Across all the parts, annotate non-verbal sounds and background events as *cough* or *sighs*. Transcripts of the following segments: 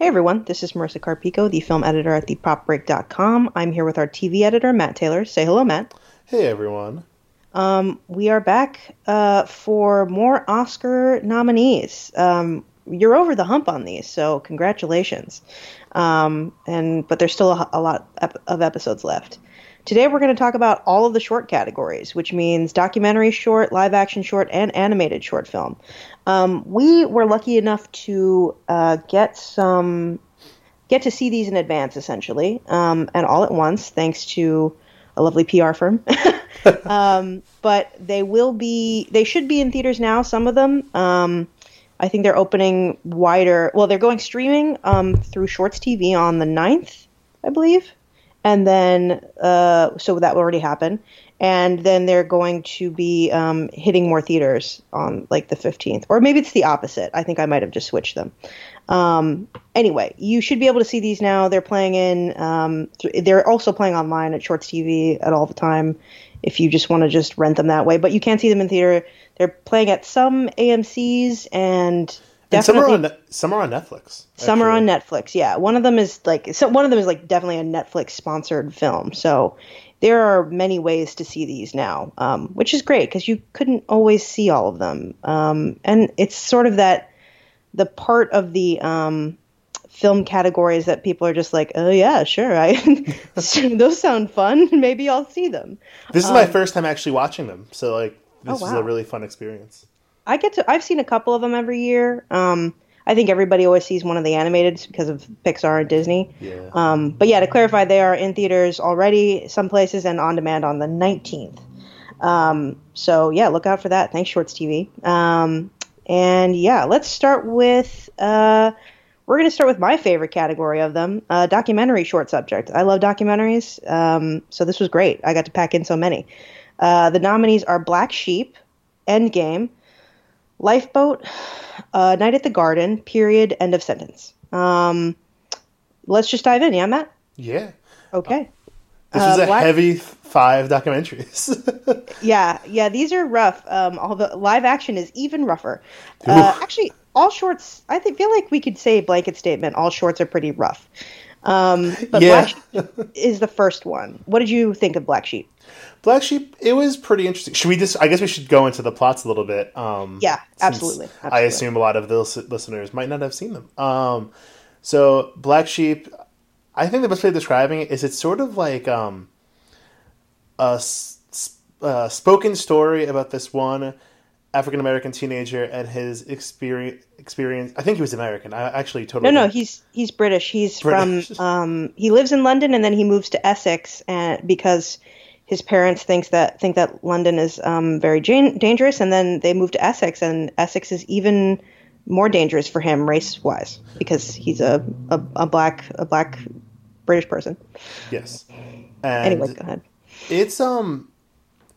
Hey everyone, this is Marissa Carpico, the film editor at thepopbreak.com. I'm here with our TV editor, Matt Taylor. Say hello, Matt. Hey everyone. Um, we are back uh, for more Oscar nominees. Um, you're over the hump on these, so congratulations. Um, and but there's still a, a lot of episodes left. Today we're going to talk about all of the short categories, which means documentary short, live action short, and animated short film. Um, we were lucky enough to uh, get some get to see these in advance, essentially, um, and all at once, thanks to a lovely PR firm. *laughs* um, but they will be they should be in theaters now. Some of them. Um, I think they're opening wider. Well, they're going streaming um, through Shorts TV on the 9th, I believe and then uh, so that already happened. And then they're going to be um, hitting more theaters on like the 15th or maybe it's the opposite. I think i might have just switched them. Um, anyway you should be able to see these now. They're playing in um, th- they're also playing online at shorts tv at all the time if you just want to just rent them that way. But you can't see them in theater. They're playing at some amcs and and some are on some are on Netflix. Some are on Netflix. Yeah, one of them is like so. One of them is like definitely a Netflix sponsored film. So there are many ways to see these now, um, which is great because you couldn't always see all of them. Um, and it's sort of that the part of the um, film categories that people are just like, oh yeah, sure, I *laughs* *laughs* those sound fun. *laughs* Maybe I'll see them. This is my um, first time actually watching them, so like this oh, wow. is a really fun experience. I get to. I've seen a couple of them every year. Um, I think everybody always sees one of the animated because of Pixar and Disney. Yeah. Um, but yeah, to clarify, they are in theaters already, some places, and on demand on the 19th. Um, so yeah, look out for that. Thanks, Shorts TV. Um, and yeah, let's start with. Uh, we're going to start with my favorite category of them, uh, documentary short subject. I love documentaries, um, so this was great. I got to pack in so many. Uh, the nominees are Black Sheep, Endgame, Lifeboat, uh, Night at the Garden, period, end of sentence. Um, let's just dive in, yeah, Matt? Yeah. Okay. This is uh, a Black... heavy five documentaries. *laughs* yeah, yeah, these are rough. Um, all the live action is even rougher. Uh, actually, all shorts. I think, feel like we could say blanket statement. All shorts are pretty rough. Um, but yeah. Black Sheep is the first one. What did you think of Black Sheep? Black Sheep, it was pretty interesting. Should we just? I guess we should go into the plots a little bit. Um, yeah, absolutely, absolutely, I assume a lot of the listeners might not have seen them. Um, so Black Sheep, I think the best way of describing it is it's sort of like um, a, a spoken story about this one African American teenager and his experience. Experience. I think he was American. I actually totally. No, no, he's he's British. He's British. from. *laughs* Um, he lives in London and then he moves to Essex and because his parents thinks that think that London is um, very jan- dangerous, and then they move to Essex, and Essex is even more dangerous for him race wise because he's a, a, a black a black British person. Yes. And anyway, go ahead. It's um,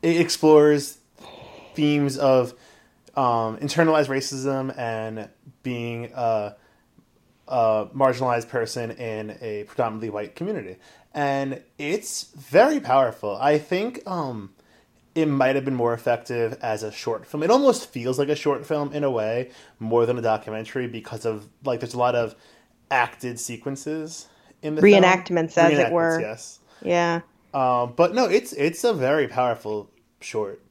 it explores themes of um, internalized racism and being a, a marginalized person in a predominantly white community and it's very powerful. I think um, it might have been more effective as a short film. It almost feels like a short film in a way more than a documentary because of like there's a lot of acted sequences in the reenactments, film. as reenactments, it were. Yes. Yeah. Um, but no, it's it's a very powerful short.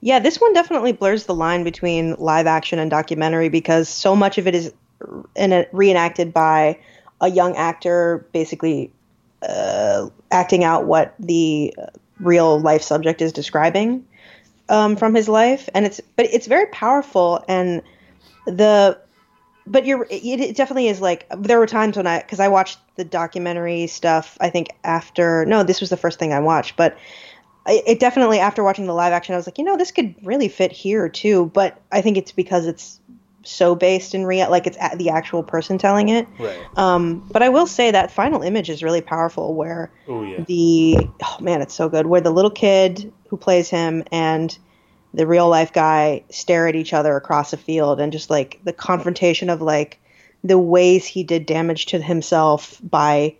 Yeah, this one definitely blurs the line between live action and documentary because so much of it is reenacted by a young actor basically uh, acting out what the real life subject is describing um, from his life, and it's but it's very powerful and the but you're it definitely is like there were times when I because I watched the documentary stuff I think after no this was the first thing I watched but it definitely after watching the live action I was like you know this could really fit here too. But I think it's because it's so based in real like it's the actual person telling it. Right. Um but i will say that final image is really powerful where oh yeah. the oh man it's so good where the little kid who plays him and the real life guy stare at each other across a field and just like the confrontation of like the ways he did damage to himself by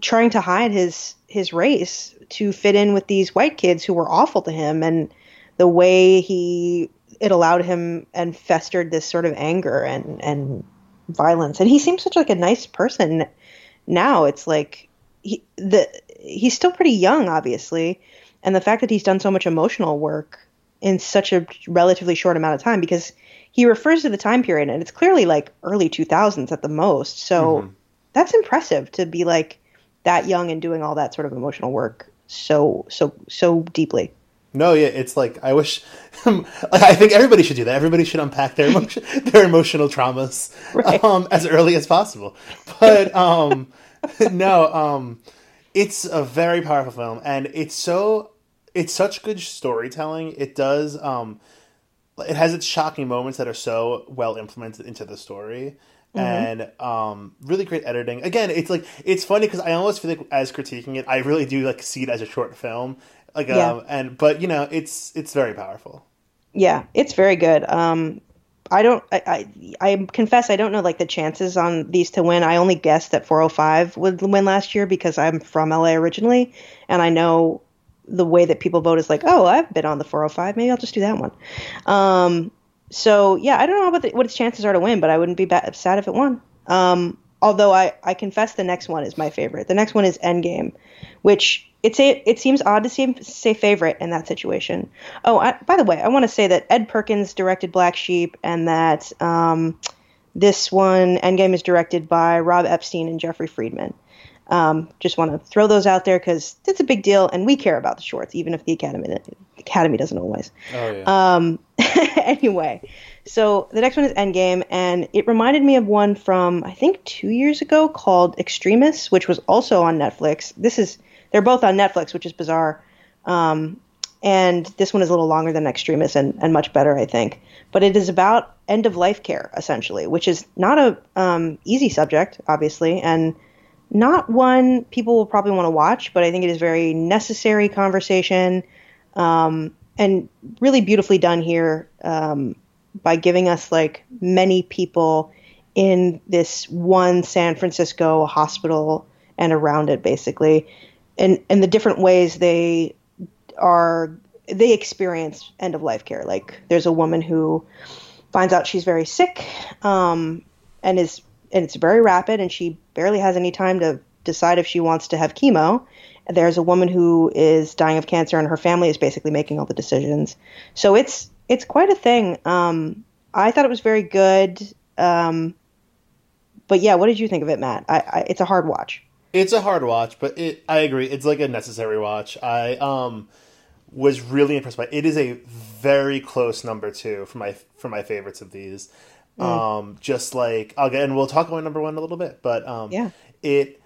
trying to hide his his race to fit in with these white kids who were awful to him and the way he it allowed him and festered this sort of anger and and violence. And he seems such like a nice person now. It's like he the he's still pretty young, obviously, and the fact that he's done so much emotional work in such a relatively short amount of time because he refers to the time period and it's clearly like early 2000s at the most. So mm-hmm. that's impressive to be like that young and doing all that sort of emotional work so so so deeply. No, yeah, it's like I wish. *laughs* I think everybody should do that. Everybody should unpack their emotion, *laughs* their emotional traumas right. um, as early as possible. But um, *laughs* no, um, it's a very powerful film, and it's so it's such good storytelling. It does. Um, it has its shocking moments that are so well implemented into the story. Mm-hmm. and um, really great editing. Again, it's like it's funny because I almost feel like as critiquing it, I really do like see it as a short film, like yeah. um, and but you know, it's it's very powerful. Yeah, it's very good. Um, I don't. I, I, I confess I don't know like the chances on these to win. I only guessed that 405 would win last year because I'm from LA originally, and I know the way that people vote is like, oh, I've been on the 405. Maybe I'll just do that one. Um, so yeah, I don't know what, the, what its chances are to win, but I wouldn't be bad, sad if it won. Um, although I, I confess the next one is my favorite. The next one is Endgame, which it's a it seems odd to say, say favorite in that situation. Oh, I, by the way, I want to say that Ed Perkins directed Black Sheep, and that um, this one Endgame is directed by Rob Epstein and Jeffrey Friedman. Um, just want to throw those out there because it's a big deal, and we care about the shorts, even if the Academy the Academy doesn't always. Oh yeah. Um, *laughs* anyway, so the next one is Endgame, and it reminded me of one from I think two years ago called Extremis, which was also on Netflix. This is they're both on Netflix, which is bizarre. Um, and this one is a little longer than Extremis and, and much better, I think. But it is about end of life care, essentially, which is not a um, easy subject, obviously, and not one people will probably want to watch, but I think it is very necessary conversation um, and really beautifully done here um, by giving us like many people in this one San Francisco hospital and around it, basically, and and the different ways they are they experience end of life care. Like there's a woman who finds out she's very sick um, and is and it's very rapid, and she barely has any time to decide if she wants to have chemo. There's a woman who is dying of cancer, and her family is basically making all the decisions. So it's it's quite a thing. Um, I thought it was very good. Um, but yeah, what did you think of it, Matt? I, I, it's a hard watch. It's a hard watch, but it, I agree. It's like a necessary watch. I um, was really impressed by it. it is a very close number two for my for my favorites of these. Mm. Um, just like I'll get, and we'll talk about number one a little bit, but um, yeah, it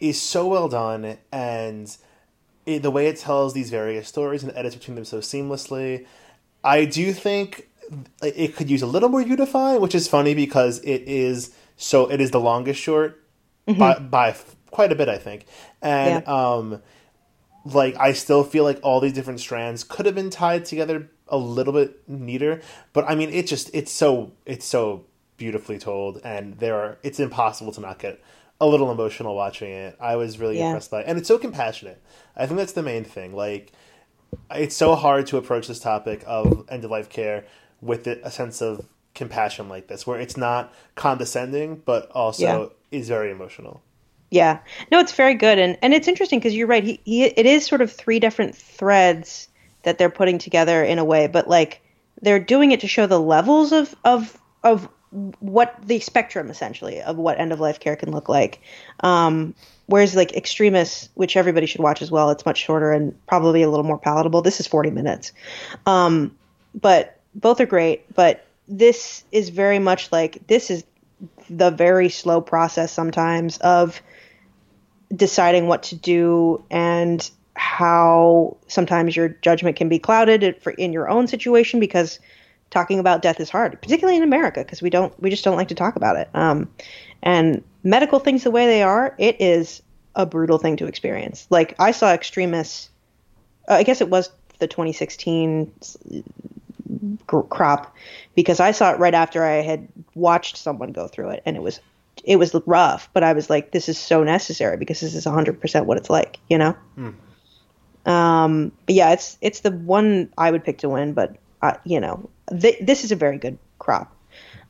is so well done, and it, the way it tells these various stories and edits between them so seamlessly. I do think it could use a little more unifying, which is funny because it is so it is the longest short mm-hmm. by by quite a bit, I think, and yeah. um, like I still feel like all these different strands could have been tied together a little bit neater. But I mean, it just it's so it's so beautifully told, and there are it's impossible to not get a little emotional watching it. I was really yeah. impressed by it, and it's so compassionate. I think that's the main thing. Like, it's so hard to approach this topic of end of life care with a sense of compassion like this, where it's not condescending, but also yeah. is very emotional. Yeah, no, it's very good, and and it's interesting because you're right. He, he it is sort of three different threads that they're putting together in a way, but like they're doing it to show the levels of of of what the spectrum essentially of what end of life care can look like. Um, whereas like Extremis, which everybody should watch as well, it's much shorter and probably a little more palatable. This is 40 minutes. Um, but both are great, but this is very much like this is the very slow process sometimes of deciding what to do and how sometimes your judgment can be clouded in your own situation because talking about death is hard, particularly in America because we don't we just don't like to talk about it. Um, and medical things the way they are, it is a brutal thing to experience. Like I saw Extremis. uh, I guess it was the 2016 crop because I saw it right after I had watched someone go through it, and it was it was rough. But I was like, this is so necessary because this is 100 percent what it's like, you know. Hmm. Um, but yeah, it's it's the one I would pick to win, but uh, you know, th- this is a very good crop.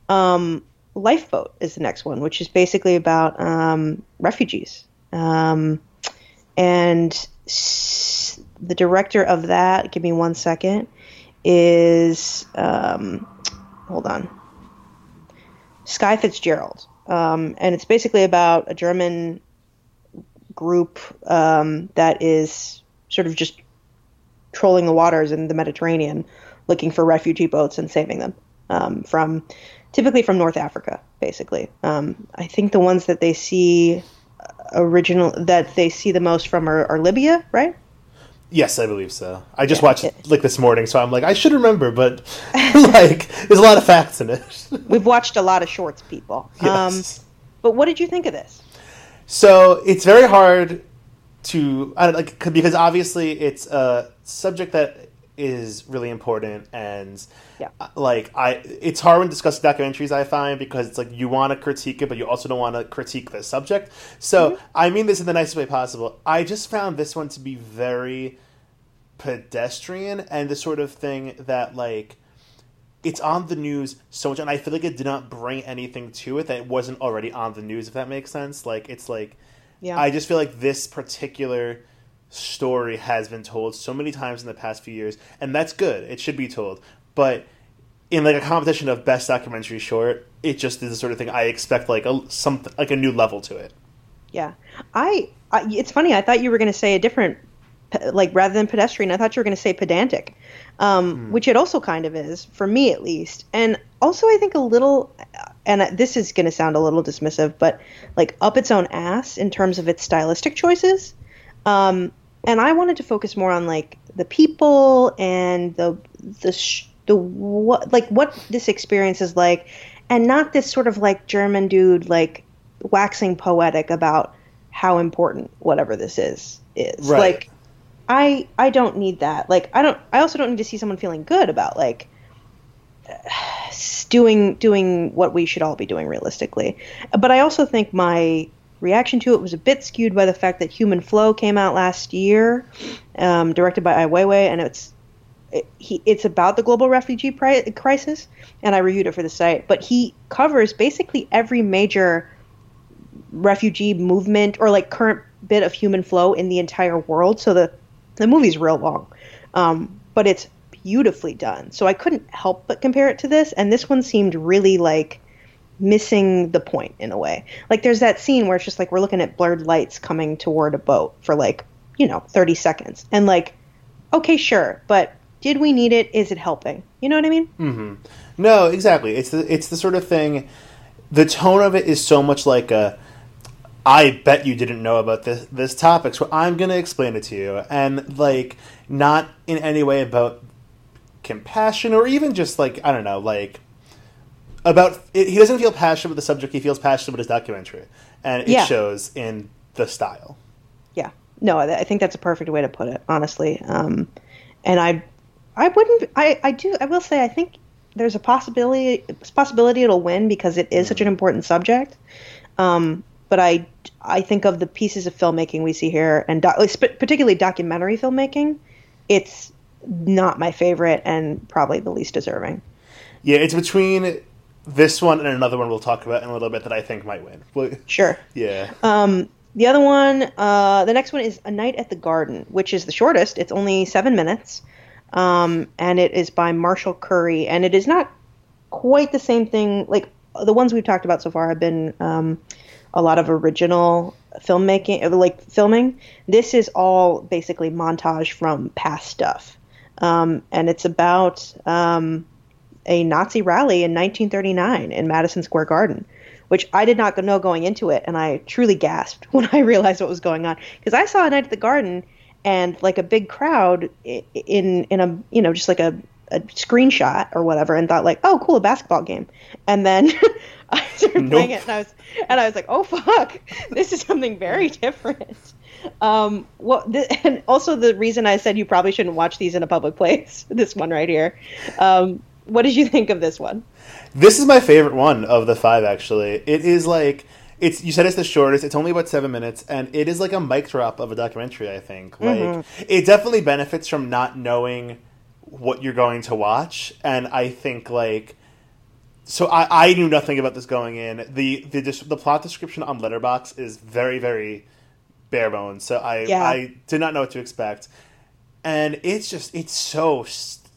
Um, Lifeboat is the next one, which is basically about um, refugees. Um, and s- the director of that, give me one second, is um, hold on, Skye Fitzgerald, um, and it's basically about a German group um, that is sort of just trolling the waters in the Mediterranean, looking for refugee boats and saving them um, from typically from North Africa, basically. Um, I think the ones that they see original that they see the most from are, are Libya, right? Yes, I believe so. I just Yeah, watched it- like this morning, so I'm like, I should remember, but *laughs* like, there's a lot of facts in it. *laughs* We've watched a lot of shorts, people. Um, yes. but what did you think of this? So it's very hard to I don't, like because obviously it's a subject that is really important and Yeah. uh, like I it's hard when discussing documentaries I find because it's like you want to critique it but you also don't want to critique the subject. So I mean this in the nicest way possible. I just found this one to be very pedestrian and the sort of thing that like it's on the news so much and I feel like it did not bring anything to it that wasn't already on the news if that makes sense. Like it's like Yeah. I just feel like this particular story has been told so many times in the past few years, and that's good. It should be told. But in like a competition of best documentary short, it just is the sort of thing I expect like a some like a new level to it. Yeah, I, I. It's funny. I thought you were going to say a different, like rather than pedestrian. I thought you were going to say pedantic, um, which it also kind of is for me at least. And also, I think a little. And this is going to sound a little dismissive, but like up its own ass in terms of its stylistic choices. Um, and I wanted to focus more on like the people and the the sh- the what like what this experience is like, and not this sort of like German dude like waxing poetic about how important whatever this is is. Right. Like I I don't need that. Like I don't I also don't need to see someone feeling good about like *sighs* doing doing what we should all be doing realistically. But I also think my reaction to it was a bit skewed by the fact that Human Flow came out last year, um, directed by Ai Weiwei, and it's it, he, it's about the global refugee pri- crisis, and I reviewed it for the site. But he covers basically every major refugee movement or like current bit of human flow in the entire world. So the the movie's real long, um, but it's beautifully done. So I couldn't help but compare it to this, and this one seemed really like missing the point in a way. Like there's that scene where it's just like we're looking at blurred lights coming toward a boat for like you know 30 seconds, and like okay, sure, but did we need it? Is it helping? You know what I mean? Mhm. No, exactly. It's the it's the sort of thing. The tone of it is so much like a. I bet you didn't know about this this topic, so I'm going to explain it to you, and like not in any way about compassion or even just like I don't know, like about it, he doesn't feel passionate with the subject. He feels passionate with his documentary, and it Yeah. shows in the style. Yeah. No, I think that's a perfect way to put it, honestly. Um, and I, I wouldn't. I, I do. I will say. I think there's a possibility. Possibility it'll win because it is such an important subject. Um, but I, I think of the pieces of filmmaking we see here, and sp- particularly documentary filmmaking. It's not my favorite, and probably the least deserving. Yeah, it's between this one and another one we'll talk about in a little bit that I think might win. Well, Sure. Yeah. Um, the other one, uh, the next one is A Night at the Garden, which is the shortest. It's only seven minutes, um, and it is by Marshall Curry, and it is not quite the same thing. Like the ones we've talked about so far have been um, a lot of original filmmaking, like filming. This is all basically montage from past stuff, um, and it's about um, a Nazi rally in 1939 in Madison Square Garden, which I did not know going into it, and I truly gasped *laughs* when I realized what was going on. Because I saw a Night at the Garden and like a big crowd in in a you know just like a, a screenshot or whatever, and thought like, oh, cool, a basketball game, and then *laughs* *laughs* I started playing it, and I was and I was like, oh fuck, this is something very different. Um, what and also the reason I said you probably shouldn't watch these in a public place. *laughs* This one right here. Um, what did you think of this one? This is my favorite one of the five. Actually, it is like it's. You said it's the shortest. It's only about seven minutes, and it is like a mic drop of a documentary. I think like it definitely benefits from not knowing what you're going to watch, and I think like so I, I knew nothing about this going in. the the The plot description on Letterboxd is very very bare bones. So I Yeah. I did not know what to expect, and it's just it's so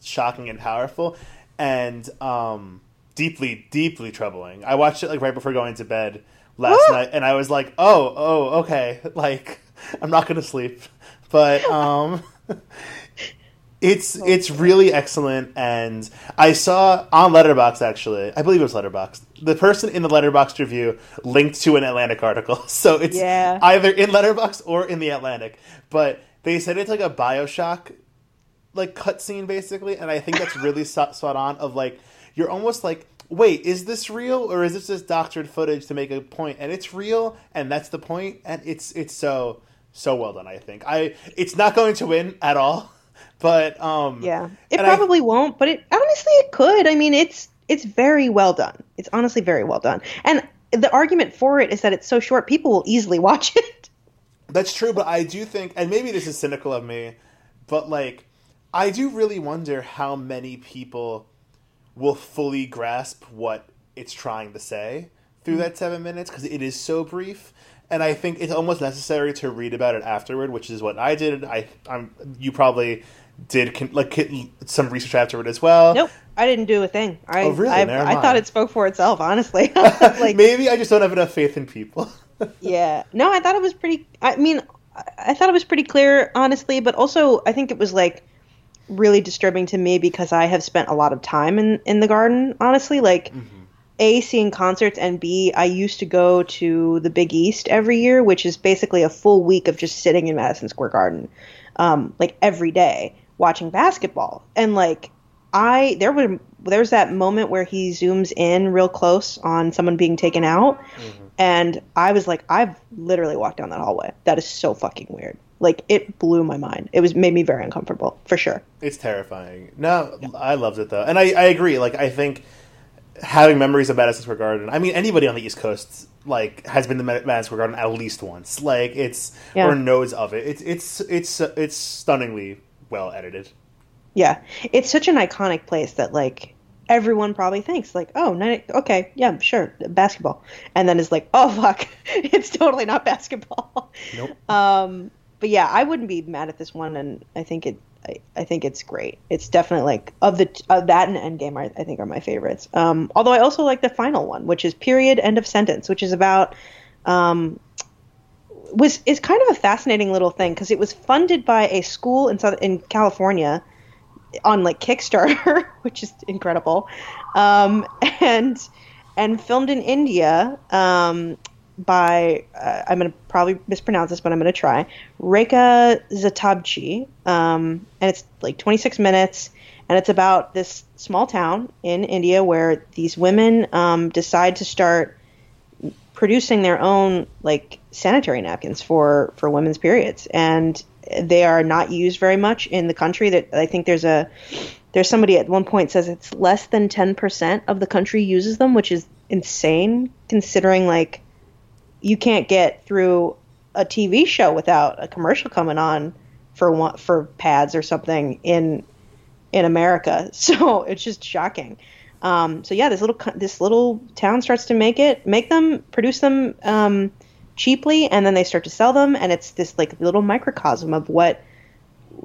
shocking and powerful, and um, deeply deeply troubling. I watched it like right before going to bed last Woo! night, and I was like, oh oh okay, *laughs* like I'm not gonna sleep, but *laughs* um. It's oh, it's really excellent, and I saw on Letterboxd actually, I believe it was Letterboxd. The person in the Letterboxd review linked to an Atlantic article, *laughs* so it's Yeah. either in Letterboxd or in the Atlantic. But they said it's like a Bioshock like cutscene basically, and I think that's *laughs* really spot on. Of like you're almost like, wait, is this real or is this just doctored footage to make a point? And it's real, and that's the point, and it's it's so so well done. I think I it's not going to win at all, *laughs* but um Yeah, it and I- probably won't, but it honestly it could. I mean, it's it's very well done. It's honestly very well done, and the argument for it is that it's so short, people will easily *laughs* watch it. That's true, but I do think, and maybe this is cynical of me, but like, I do really wonder how many people will fully grasp what it's trying to say through that seven minutes because it is so brief. And I think it's almost necessary to read about it afterward, which is what I did. I, I'm, you probably did con- like some research afterward as well. Nope, I didn't do a thing. I Oh, really? I, I thought it spoke for itself. Honestly, *laughs* *laughs* like maybe I just don't have enough faith in people. *laughs* yeah, no, I thought it was pretty. I mean, I, thought it was pretty clear, honestly, but also I think it was like really disturbing to me because I have spent a lot of time in in the garden. Honestly, like. A, seeing concerts, and B, I used to go to the Big East every year, which is basically a full week of just sitting in Madison Square Garden, um, like every day, watching basketball. And like, I there was there's that moment where he zooms in real close on someone being taken out, mm-hmm. and I was like, I've literally walked down that hallway. That is so fucking weird. Like, it blew my mind. It was made me very uncomfortable for sure. It's terrifying. No, I loved it though, and I, I agree. Like I think having memories of Madison Square Garden. I mean, anybody on the East Coast like has been to Madison Square Garden at least once. Like it's Yeah. or knows of it. It's it's it's it's stunningly well edited. Yeah, it's such an iconic place that like everyone probably thinks like, oh, nine, okay, yeah, sure, basketball, and then is like, oh fuck, *laughs* it's totally not basketball. Nope. *laughs* Um, but yeah, I wouldn't be mad at this one, and I think it, I, I think it's great. It's definitely like of the of that and Endgame, I, I think are my favorites. Um, although I also like the final one, which is period end of sentence, which is about um, was is kind of a fascinating little thing because it was funded by a school in South in California on like Kickstarter, *laughs* which is incredible, um, and and filmed in India um, by uh, I'm gonna probably mispronounce this, but I'm gonna try Rayka Zehtabchi, um, and it's like 26 minutes, and it's about this small town in India where these women um, decide to start producing their own like sanitary napkins for for women's periods. And they are not used very much in the country. That i think there's a there's somebody at one point says it's less than 10% of the country uses them which is insane considering like you can't get through a tv show without a commercial coming on for one for pads or something in in america. *laughs* So it's just shocking um, so yeah, this little this little town starts to make it, make them, produce them um, cheaply, and then they start to sell them, and it's this like little microcosm of what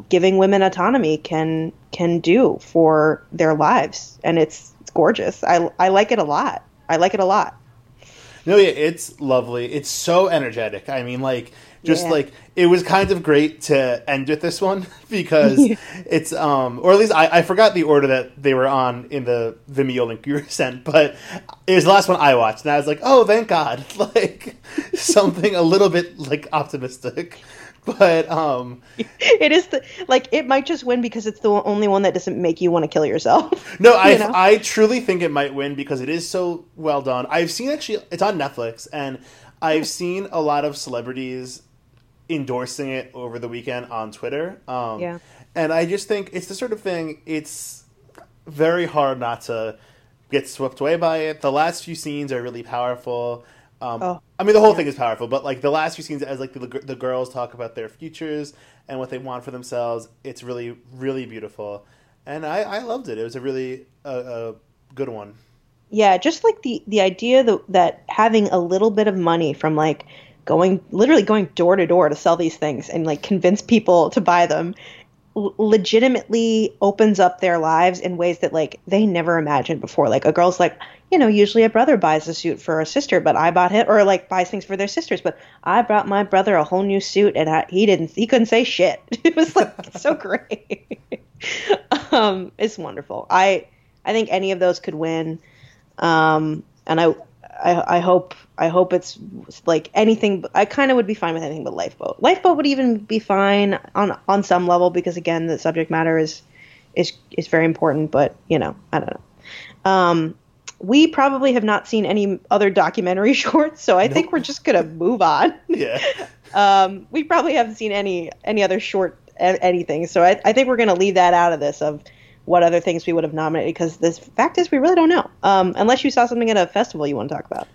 giving women autonomy can can do for their lives, and it's it's gorgeous. I I like it a lot. I like it a lot. No, yeah, it's lovely. It's so energetic. I mean, like, just Yeah. like it was kind of great to end with this one *laughs* because Yeah. *laughs* it's um, or at least I, I forgot the order that they were on in the Vimeo link you were *laughs* sent, but it was the last one I watched, and I was like, oh, thank God, like something a little bit like optimistic. But um, it is the like it might just win because it's the only one that doesn't make you want to kill yourself. No, I You know? I truly think it might win because it is so well done. I've seen actually it's on Netflix and I've seen a lot of celebrities endorsing it over the weekend on Twitter. Um, Yeah. and I just think it's the sort of thing. It's very hard not to get swept away by it. The last few scenes are really powerful. Um, Oh, I mean, the whole yeah. thing is powerful, but like the last few scenes, as like the, the girls talk about their futures and what they want for themselves, it's really, really beautiful. And I, I loved it. It was a really uh, a good one. yeah, just like the the idea that that having a little bit of money from like going literally going door to door to sell these things and like convince people to buy them legitimately opens up their lives in ways that like they never imagined before. Like a girl's like, you know, usually a brother buys a suit for a sister, but I bought him, or like buys things for their sisters, but I brought my brother a whole new suit and I, he didn't, he couldn't say shit. *laughs* It was like so *laughs* great. um, it's wonderful. I, I think any of those could win. Um, and I, I, I hope, I hope it's like anything. I kind of would be fine with anything but Lifeboat. Lifeboat would even be fine on on some level because again, the subject matter is is is very important. But you know, I don't know. Um, we probably have not seen any other documentary *laughs* shorts, so I nope. think we're just gonna move on. Yeah. *laughs* um, we probably haven't seen any any other short anything, so I, I think we're gonna leave that out of this of what other things we would have nominated because the fact is we really don't know um, unless you saw something at a festival you want to talk about.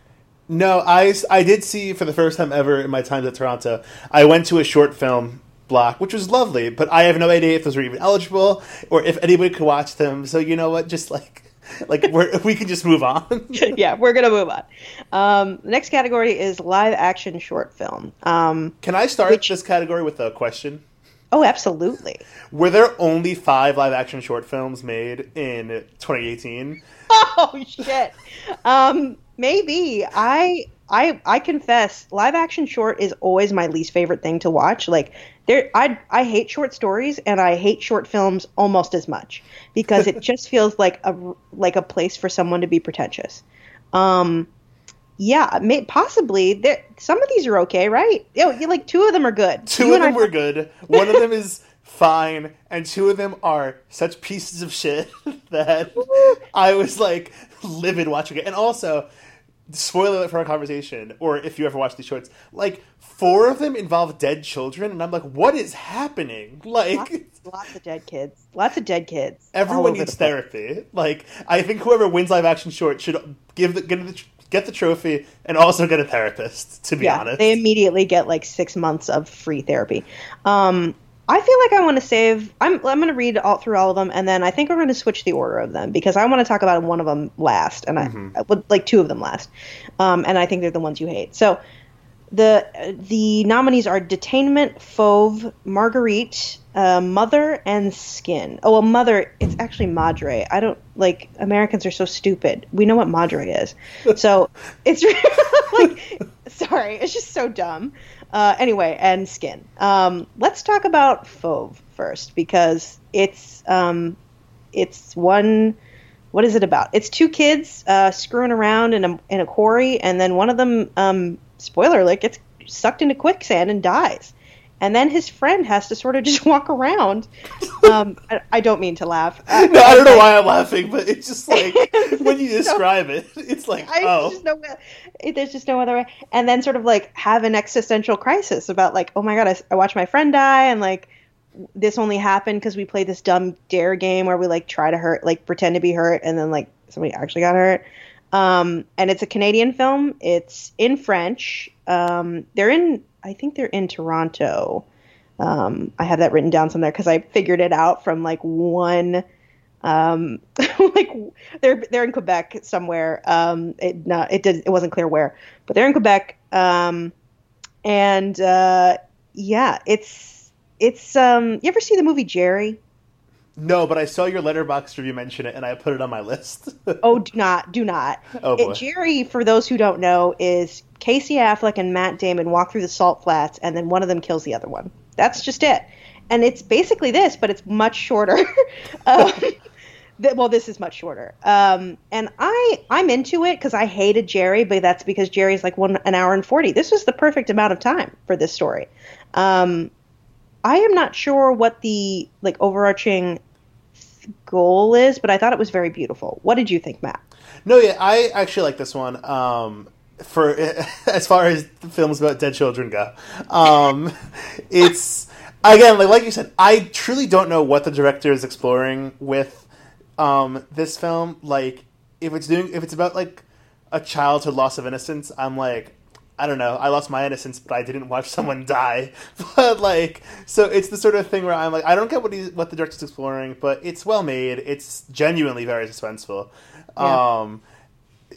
No, I, I did see for the first time ever in my time at Toronto. I went to a short film block, which was lovely, but I have no idea if those were even eligible or if anybody could watch them. So you know what? Just like *laughs* like we're, we can just move on. *laughs* *laughs* yeah, we're gonna move on. Um, next category is live action short film. Um, can I start which, this category with a question? Oh, absolutely. Were there only five live action short films made in 2018? *laughs* Oh shit. Um, maybe I I I confess, live action short is always my least favorite thing to watch. Like there I I hate short stories and I hate short films almost as much because it *laughs* just feels like a like a place for someone to be pretentious. Um yeah, may, possibly. There, some of these are okay, right? You know, like two of them are good. Two you of them were good. *laughs* One of them is fine, and two of them are such pieces of shit *laughs* that I was like livid watching it. And also, spoiler it for our conversation, or if you ever watch these shorts, like four of them involve dead children, and I'm like, what is happening? *laughs* Like lots, lots of dead kids, lots of dead kids. Everyone needs therapy. Like I think whoever wins live action short should give the get the get the trophy and also get a therapist. To be yeah, honest, they immediately get like six months of free therapy. Um, I feel like I want to save. I'm I'm going to read all through all of them, and then I think we're going to switch the order of them because I want to talk about one of them last, and I, mm-hmm. I would like two of them last, um, and I think they're the ones you hate. So the the nominees are Detainment, Fauve, Marguerite, uh, Mother, and Skin. Oh well, Mother. It's actually Madre. I don't like Americans are so stupid. We know what Madre is, *laughs* so it's *laughs* like sorry, it's just so dumb. Uh, anyway, and skin. Um, let's talk about Fauve first because it's um, it's one. What is it about? It's two kids uh, screwing around in a in a quarry, and then one of them, um, spoiler alert, gets sucked into quicksand and dies and then his friend has to sort of *laughs* just walk around. Um, I, I, don't mean to laugh. *laughs* no, I don't know why I'm laughing, but it's just like *laughs* when you describe it, it's like I, oh, just no, there's just no other way. And then sort of like have an existential crisis about like, oh my god, I, I watched my friend die, and like this only happened because we played this dumb dare game where we like try to hurt, like pretend to be hurt, and then like somebody actually got hurt. Um, and it's a Canadian film. It's in French. Um, they're in I think they're in Toronto. Um, I have that written down somewhere because I figured it out from like one. Um, *laughs* like they're they're in Quebec somewhere. Um, it it did it wasn't clear where, but they're in Quebec. Um, and uh, yeah, it's it's um. You ever see the movie Gerry? No, but I saw your Letterboxd review mention it, and I put it on my list. *laughs* oh, do not, do not. Oh boy. It, Gerry, for those who don't know, is Casey Affleck and Matt Damon walk through the salt flats, and then one of them kills the other one. That's just it. And it's basically this, but it's much shorter. *laughs* um, *laughs* well, this is much shorter. Um, and I I'm into it because I hated Gerry, but that's because Gerry's like one an hour and forty. This was the perfect amount of time for this story. Um, I am not sure what the like overarching goal is, but I thought it was very beautiful. What did you think, Matt? No, yeah, I actually like this one. Um, for *laughs* as far as films about dead children go, um, *laughs* it's again like like you said. I truly don't know what the director is exploring with um, this film. Like, if it's doing if it's about like a childhood loss of innocence, I'm like, I don't know. I lost my innocence, but I didn't watch someone die. *laughs* But like, so it's the sort of thing where I'm like, I don't get what he's what the director's exploring, but it's well made. It's genuinely very suspenseful. Yeah. Um,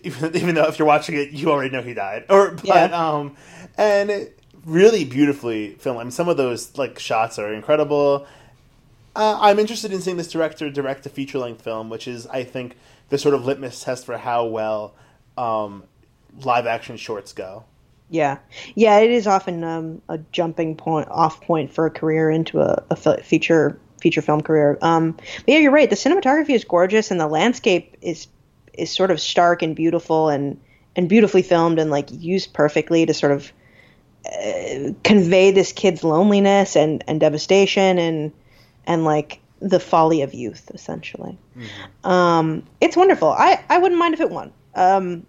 even, even though if you're watching it, you already know he died. Or but Yeah. um, and really beautifully filmed. I mean, some of those like shots are incredible. Uh, I'm interested in seeing this director direct a feature length film, which is, I think, the sort of litmus test for how well um, live action shorts go. Yeah, yeah, it is often um, a jumping point, off point for a career into a, a feature feature film career. Um, but yeah, you're right. The cinematography is gorgeous, and the landscape is is sort of stark and beautiful, and and beautifully filmed, and like used perfectly to sort of uh, convey this kid's loneliness and and devastation, and and like the folly of youth, essentially. Um, it's wonderful. I I wouldn't mind if it won. Um,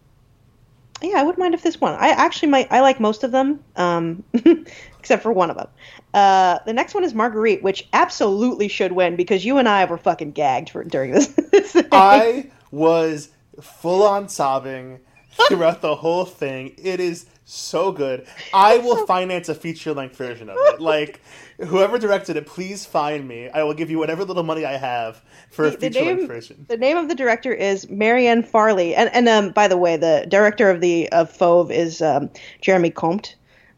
yeah, I wouldn't mind if this one. I actually might. I like most of them, um, *laughs* except for one of them. Uh, the next one is Marguerite, which absolutely should win because you and I were fucking gagged for during this. *laughs* this. I was full on sobbing throughout the whole thing. It is so good. I will *laughs* finance a feature length version of it. Like whoever directed it, please find me. I will give you whatever little money I have for a the feature length name, version. the name of the director is Marianne Farley, and and um, by the way, the director of the of Fauve is um, Jeremy Comte,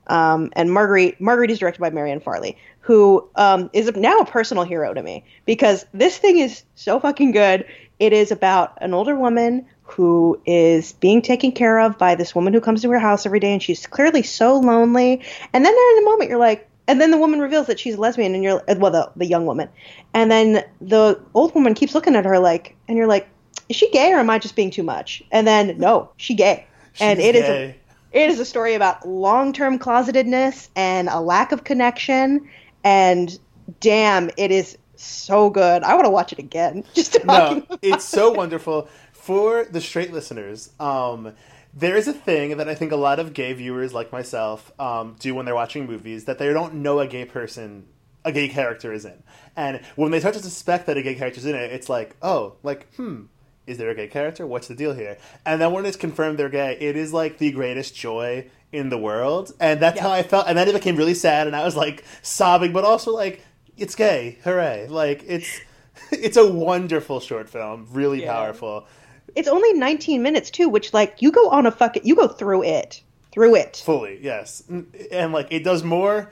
um, and Marguerite Marguerite is directed by Marianne Farley, who um, is now a personal hero to me because this thing is so fucking good. It is about an older woman who is being taken care of by this woman who comes to her house every day, and she's clearly so lonely. And then there in a moment, you're like, and then the woman reveals that she's a lesbian, and you're well, the the young woman, and then the old woman keeps looking at her like, and you're like, is she gay or am I just being too much? And then no, she gay, and She's it is gay. a it is a story about long term closetedness and a lack of connection, and damn, it is so good. I want to watch it again. *laughs* Just no, it's so wonderful for the straight listeners. Um, there is a thing that I think a lot of gay viewers like myself um, do when they're watching movies that they don't know a gay person, a gay character is in, and when they start to suspect that a gay character is in it, it's like, oh, like hmm. Is there a gay character? What's the deal here? And then when it's confirmed they're gay, it is like the greatest joy in the world. And that's Yeah. how I felt. And then it became really sad, and I was like sobbing, but also like, it's gay, hooray! Like it's *laughs* it's a wonderful short film, really Yeah. powerful. It's only 19 minutes too, which like you go on a fucking you go through it, through it. Fully, yes. And, like it does more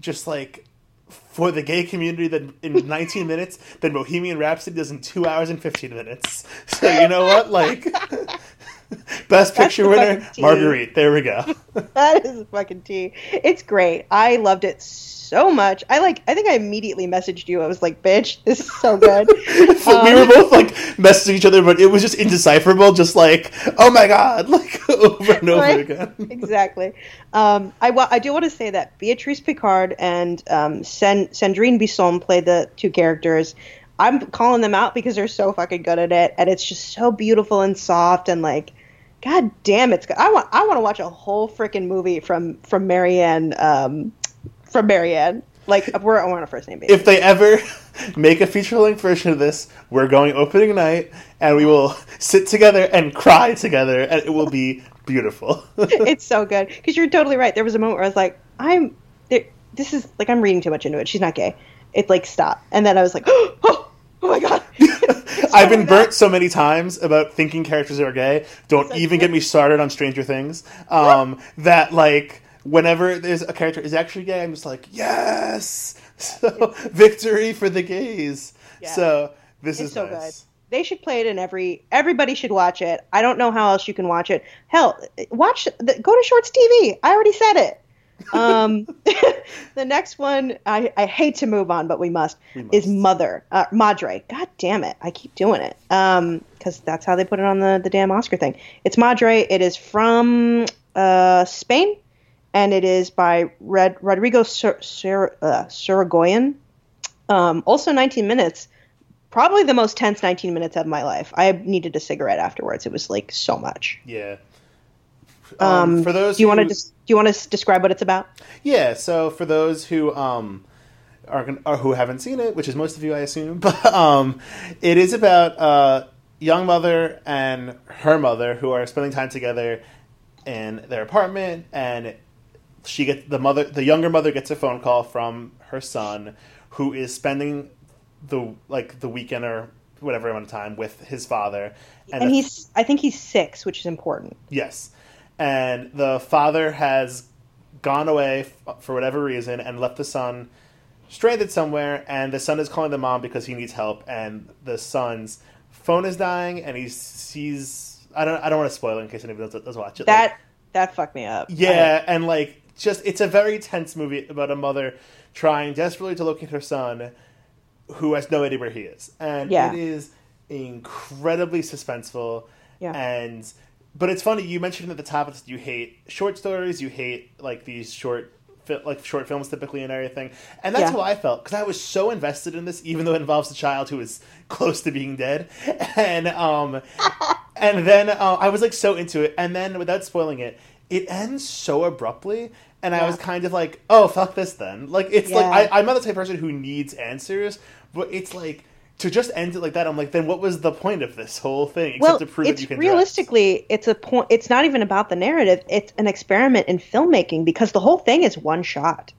just like for the gay community than in *laughs* 19 minutes than Bohemian Rhapsody does in 2 hours and 15 minutes. So you know what? Like *laughs* *laughs* Best Picture winner. Marguerite. There we go. *laughs* that is fucking tea. It's great. I loved it so much. I like. I think I immediately messaged you. I was like, "Bitch, this is so good." *laughs* we were both like messaging each other, but it was just indecipherable. Just like, oh my god, like over and over Right? again. exactly. Um, I, wa- I do want to say that Beatrice Picard and um, Sen- Sandrine Bisson play the two characters. I'm calling them out because they're so fucking good at it, and it's just so beautiful and soft and like, god damn, it's good. I want I want to watch a whole freaking movie from from Marianne um, from Marianne. Like *laughs* we're on a first name basis. if they ever *laughs* make a feature length version of this, we're going opening night and we will *laughs* sit together and cry together and it will be beautiful. it's so good because you're totally right. There was a moment where I was like, I'm there, this is like I'm reading too much into it. She's not gay. It's like stop, and then I was like, *gasps* oh, oh my god. *laughs* I've been burnt so many times about thinking characters are gay. Don't It's even get me started on Stranger Things. Um, that like whenever there's a character is actually gay, I'm just like yes. *laughs* So victory for the gays. Yeah. So this It's is so nice. good. They should play it in every. Everybody should watch it. I don't know how else you can watch it. Hell, watch. The, go to Shorts TV. I already said it. Um, *laughs* the next one, I, I hate to move on, but we must, is must. Mother. Uh, Madre. God damn it. I keep doing it. Um, because that's how they put it on the, the damn Oscar thing. It's Madre. It is from uh, Spain, and it is by Red, Rodrigo Sur, Sur, uh, Sorogoyen. Um, also 19 minutes. Probably the most tense 19 minutes of my life. I needed a cigarette afterwards. It was like so much. Yeah. Um, for those do you want to just do you want to describe what it's about? Yeah, so for those who um are, gon- or who haven't seen it, which is most of you, I assume, *laughs* but um, it is about a young mother and her mother who are spending time together in their apartment, and she get the mother, the younger mother gets a phone call from her son, who is spending the like the weekend or whatever amount of time with his father, and, the- he's I think he's six, which is important. Yes. And the father has gone away f- for whatever reason and left the son stranded somewhere. And the son is calling the mom because he needs help. And the son's phone is dying, and he sees. I don't. I don't want to spoil it in case anyone does, does watch it. That Like, that fucked me up. yeah, and like just it's a very tense movie about a mother trying desperately to locate her son, who has no idea where he is, and Yeah. it is incredibly suspenseful. Yeah. And but it's funny you mentioned at the top that you hate short stories, you hate like these short. Like short films typically and everything, and that's Yeah. how I felt because I was so invested in this, even though it involves a child who is *laughs* close to being dead, and um, *laughs* and then uh, I was like so into it, and then without spoiling it, it ends so abruptly, and I was kind of like, oh fuck this then. Like it's Yeah. like I, I'm not the type of person who needs answers, but it's like to just end it like that. I'm like, then what was the point of this whole thing except well, to prove that it's you can direct? realistically, it's a point. It's not even about the narrative. It's an experiment in filmmaking because the whole thing is one shot.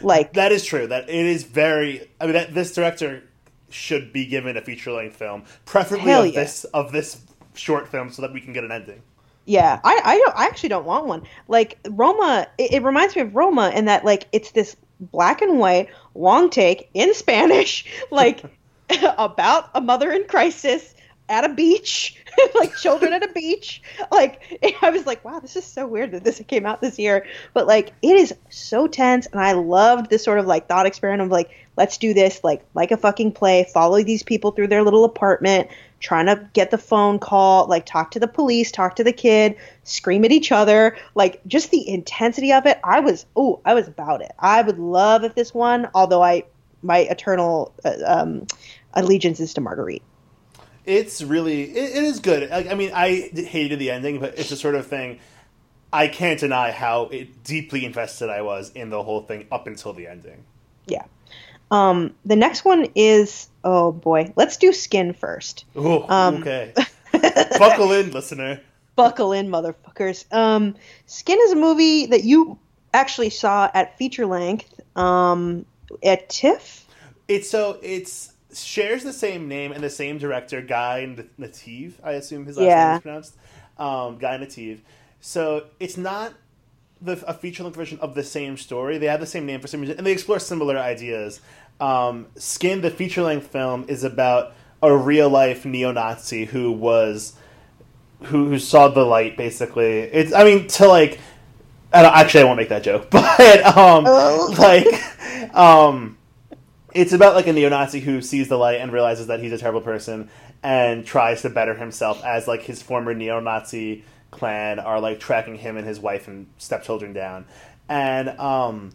Like That is true. That it is very. I mean, that this director should be given a feature length film, preferably of yeah. this of this short film, so that we can get an ending. Yeah, I I don't I actually don't want one. Like Roma, it, it reminds me of Roma in that like it's this black and white long take in Spanish, *laughs* like *laughs* about a mother in crisis at a beach, *laughs* like children at a beach. Like *laughs* I was like, wow, this is so weird that this came out this year. But like it is so tense, and I loved this sort of like thought experiment of like, let's do this like like a fucking play, follow these people through their little apartment, trying to get the phone call, like talk to the police, talk to the kid, scream at each other, like just the intensity of it. I was oh, I was about it. I would love if this one, although I my eternal uh, um, allegiance is to Marguerite. It's really it, it is good. Like, I mean, I hated the ending, but it's the sort of thing I can't deny how it deeply invested I was in the whole thing up until the ending. Yeah. Um, the next one is oh boy, let's do Skin first. Oh, Um, okay. *laughs* Buckle in, listener. Buckle in, motherfuckers. Um, Skin is a movie that you actually saw at feature length um, at TIFF. It's so it's shares the same name and the same director, Guy Nattiv. I assume his last Yeah. name is pronounced um, Guy Nattiv. So it's not the a feature length version of the same story. They have the same name for some reason, and they explore similar ideas. Um, Skin, the feature length film, is about a real life neo Nazi who was who, who saw the light. Basically, it's I mean to like. I don't, actually, I won't make that joke, *laughs* but um, Oh. like, um, it's about like a neo-Nazi who sees the light and realizes that he's a terrible person and tries to better himself as like his former neo-Nazi clan are like tracking him and his wife and stepchildren down, and um,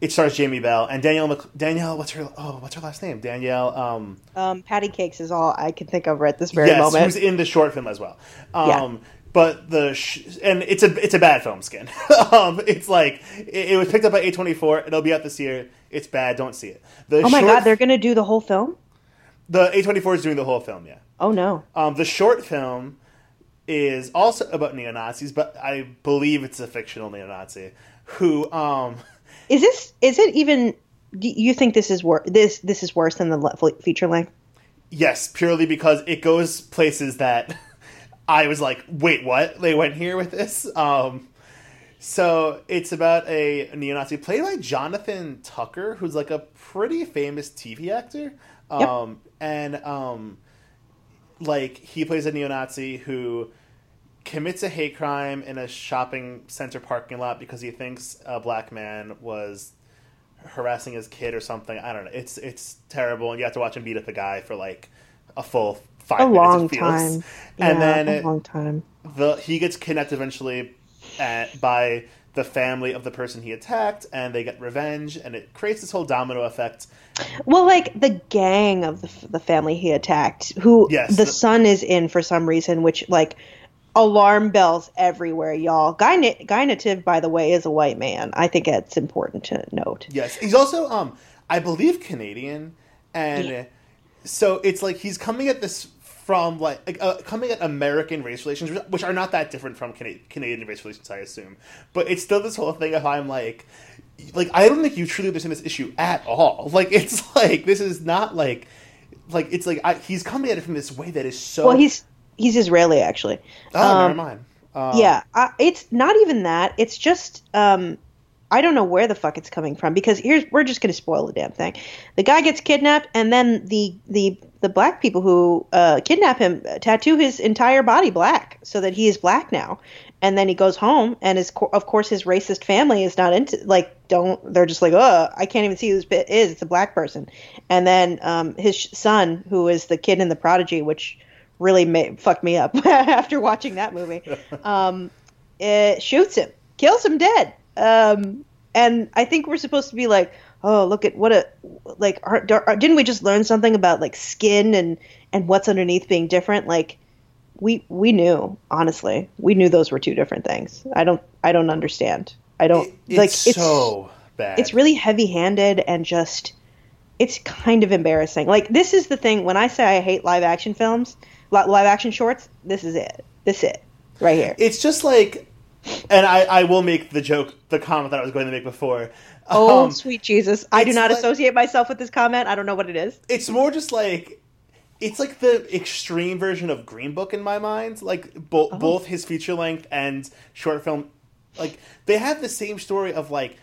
it stars Jamie Bell and Danielle. Mc- Danielle, what's her? Oh, what's her last name? Danielle. Um, Um, Patty Cakes is all I can think of right this very yes, moment. who's in the short film as well. Um, Yeah. But the sh- and it's a it's a bad film skin. *laughs* um, it's like it, it was picked up by A twenty four. It'll be out this year. It's bad. Don't see it. The oh my god, they're gonna do the whole film? the A twenty four is doing the whole film. Yeah. Oh no. Um, the short film is also about neo Nazis, but I believe it's a fictional neo Nazi who um, Is this is it even do you think this is worse this this is worse than the feature length? Yes, purely because it goes places that *laughs* I was like, wait, what? They went here with this? Um, so it's about a neo Nazi played by Jonathan Tucker, who's like a pretty famous TV actor. Um, And um, like he plays a neo Nazi who commits a hate crime in a shopping center parking lot because he thinks a black man was harassing his kid or something. I don't know. It's it's terrible, and you have to watch him beat up a guy for like a full five A long time. And Yeah, then a it- long time. the he gets kidnapped eventually at, by the family of the person he attacked, and they get revenge, and it creates this whole domino effect. Well, like the gang of the, the family he attacked, who Yes, the son is in for some reason, which like alarm bells everywhere, y'all. Guy Na- by the way, is a white man. I think it's important to note. Yes, he's also, um, I believe, Canadian, and Yeah. so it's like he's coming at this from like like, uh, coming at American race relations, which are not that different from Cana- Canadian race relations, I assume. But it's still this whole thing of I'm like, like I don't think you truly understand this issue at all. *laughs* Like it's like this is not like like it's like I, he's coming at it from this way that is so. Well, he's he's Israeli actually. oh, um, never mind. Um, yeah, I, it's not even that. It's just um, I don't know where the fuck it's coming from because here's we're just gonna spoil the damn thing. The guy gets kidnapped, and then the the the black people who uh, kidnap him tattoo his entire body black so that he is black now. And then he goes home, and his of course his racist family is not into like don't they're just like oh I can't even see who this bit is it's a black person, and then um, his son who is the kid in the prodigy which really made, fucked me up *laughs* after watching that movie. *laughs* Um, it shoots him, kills him dead. Um, and I think we're supposed to be like, oh, look at what a like. Are, are, didn't we just learn something about like skin and and what's underneath being different? Like we we knew honestly, we knew those were two different things. I don't I don't understand. I don't It- like it's so bad. it's really heavy handed and just it's kind of embarrassing. Like this is the thing when I say I hate live action films, li- live action shorts. This is it. This is it right here. It's just like, and I, I will make the joke, the comment that I was going to make before. oh Um, sweet Jesus! I do not like- associate myself with this comment. I don't know what it is. it's more just like it's like the extreme version of Green Book in my mind. Like bo- Oh. both his feature length and short film, like they have the same story of like,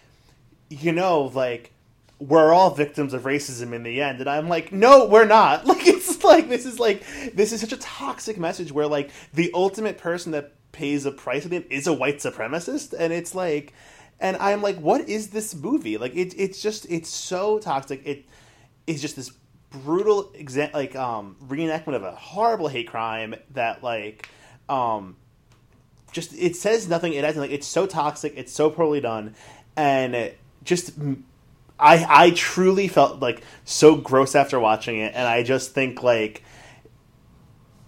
you know, like we're all victims of racism in the end, and I'm like, no, we're not. *laughs* Like it's like this is like this is such a toxic message where like the ultimate person that pays a price of it is a white supremacist, and it's like. And I'm like, what is this movie? Like, it, it's just, it's so toxic. It is just this brutal exa- like um reenactment of a horrible hate crime that like um just it says nothing it has like it's so toxic it's so poorly done and just i i truly felt like so gross after watching it and i just think like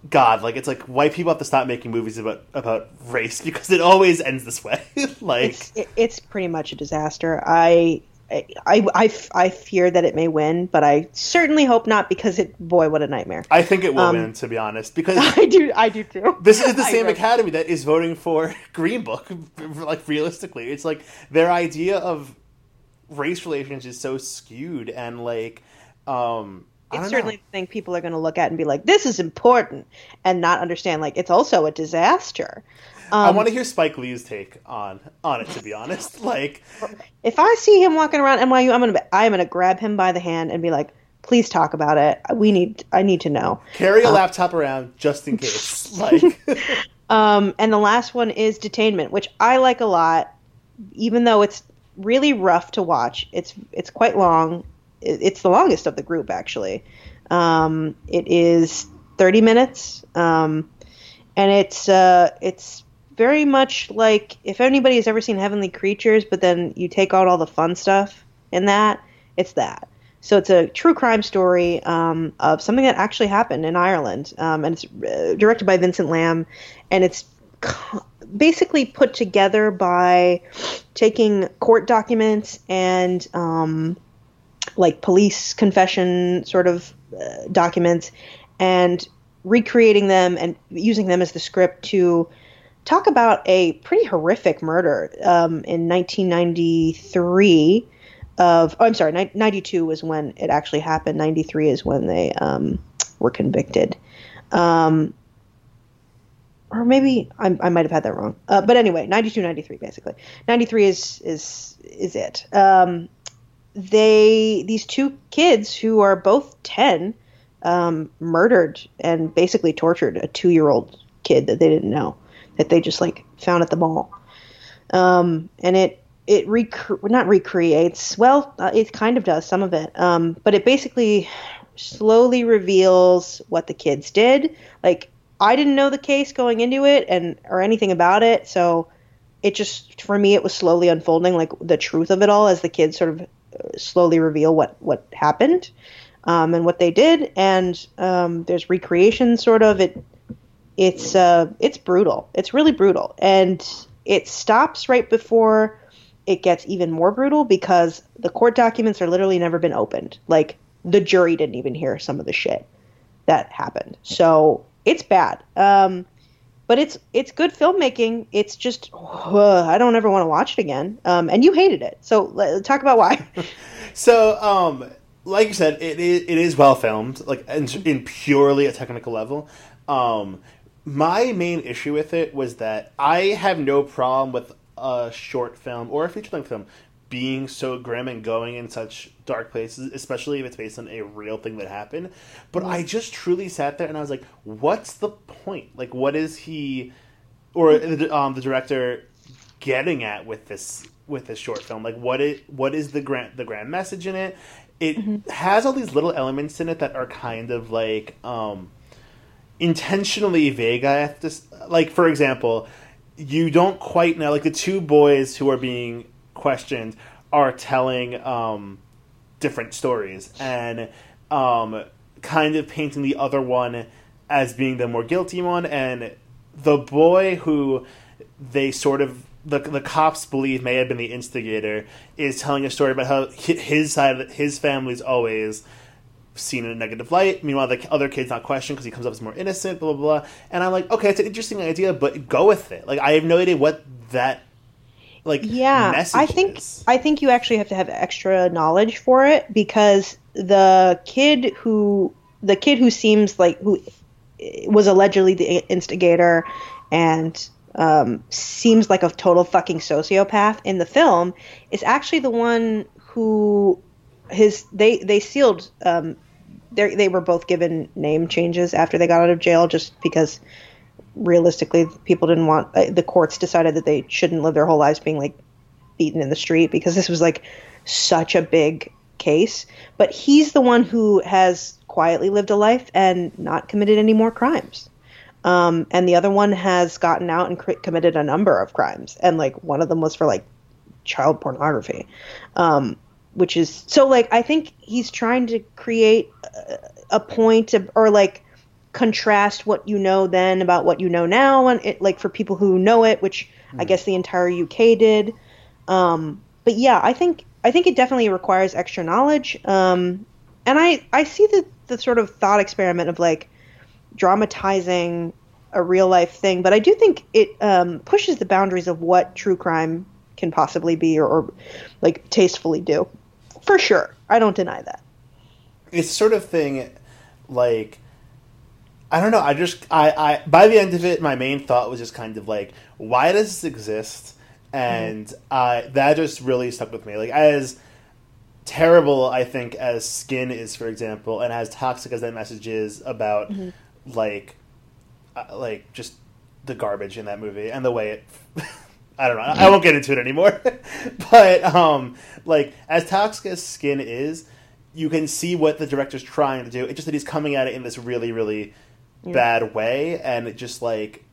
god like it's like white people have to stop making movies about about race *laughs* because it always ends this way *laughs* like It's it, it's pretty much a disaster. I. I, I, I, I fear that it may win, but I certainly hope not because it boy what a nightmare. i think it will Um, win to be honest because *laughs* I do I do too. This is the same academy that is voting for Green Book. Like realistically, it's like their idea of race relations is so skewed and like, um, I I certainly know. thing people are going to look at and be like, "This is important," and not understand like it's also a disaster. I Um, want to hear Spike Lee's take on on it. To be honest, *laughs* like, if I see him walking around NYU, I'm gonna I'm gonna grab him by the hand and be like, "Please talk about it. We need I need to know." carry a Uh, laptop around just in case. *laughs* Like, *laughs* Um, and the last one is Detainment, which I like a lot, even though it's really rough to watch. It's it's quite long. It- It's the longest of the group actually. Um, it is 30 minutes, um, and it's uh, it's very much like if anybody has ever seen Heavenly Creatures, but then you take out all the fun stuff in that, it's that. So it's a true crime story um, of something that actually happened in Ireland, um, and it's uh, directed by Vincent Lambe, and it's basically put together by taking court documents and um, like police confession sort of uh, documents and recreating them and using them as the script to talk about a pretty horrific murder um, in 1993 of oh, I'm sorry, 92 was when it actually happened. 93 is when they um, were convicted. Um, or maybe I, I might have had that wrong. Uh, but anyway, 92, 93 basically. 93 is is is it. Um, they these two kids who are both 10 um, murdered and basically tortured a two year old kid that they didn't know that they just like found at the mall. Um, and it it rec- not recreates well uh, it kind of does some of it um, but it basically slowly reveals what the kids did like i didn't know the case going into it and or anything about it so it just for me it was slowly unfolding like the truth of it all as the kids sort of slowly reveal what what happened um, and what they did. And um, there's recreation sort of. It it's uh it's brutal. It's really brutal. And it stops right before it gets even more brutal because the court documents are literally never been opened. Like the jury didn't even hear some of the shit that happened. So it's bad. Um but it's it's good filmmaking. It's just i don't ever want to watch it again. Um and you hated it. So talk about why. *laughs* So um, like you said, it is, it is well filmed, like in, in purely a technical level. Um, my main issue with it was that I have no problem with a short film or a feature length film being so grim and going in such dark places, especially if it's based on a real thing that happened. But I just truly sat there and I was like, "What's the point? Like, what is he or the, um, the director getting at with this with this short film? Like, what it what is the grand the grand message in it? It mm-hmm. has all these little elements in it that are kind of like um, intentionally vague. I have to like, for example." You don't quite know, like the two boys who are being questioned are telling um, different stories and um, kind of painting the other one as being the more guilty one, and the boy who they sort of the the cops believe may have been the instigator is telling a story about how his side of his family's always seen in a negative light. Meanwhile, the other kid's not questioned because he comes up as more innocent. Blah blah blah. And I'm like, okay, it's an interesting idea, but go with it. Like I have no idea what that like yeah messages. i think i think you actually have to have extra knowledge for it because the kid who the kid who seems like who was allegedly the instigator and um, seems like a total fucking sociopath in the film is actually the one who his they they sealed um, they were both given name changes after they got out of jail just because realistically, people didn't want uh, the courts decided that they shouldn't live their whole lives being like beaten in the street because this was like such a big case. But he's the one who has quietly lived a life and not committed any more crimes. Um, and the other one has gotten out and cr- committed a number of crimes, and like one of them was for like child pornography, um, which is so like I think he's trying to create a, a point of, or like contrast what you know then about what you know now and it like for people who know it which mm. i hmm. guess the entire uk did um, but yeah i think i think it definitely requires extra knowledge um, and i i see the the sort of thought experiment of like dramatizing a real life thing but i do think it um, pushes the boundaries of what true crime can possibly be or, or like tastefully do for sure i don't deny that it's sort of thing like I don't know. I just I, I by the end of it, my main thought was just kind of like, why does this exist? And mm-hmm. uh, that just really stuck with me. Like as terrible, I think as Skin is, for example, and as toxic as that message is about mm-hmm. like uh, like just the garbage in that movie and the way it. *laughs* I don't know. I won't get into it anymore. *laughs* but um, like as toxic as Skin is, you can see what the director's trying to do. It's just that he's coming at it in this really, really yeah. bad way and just like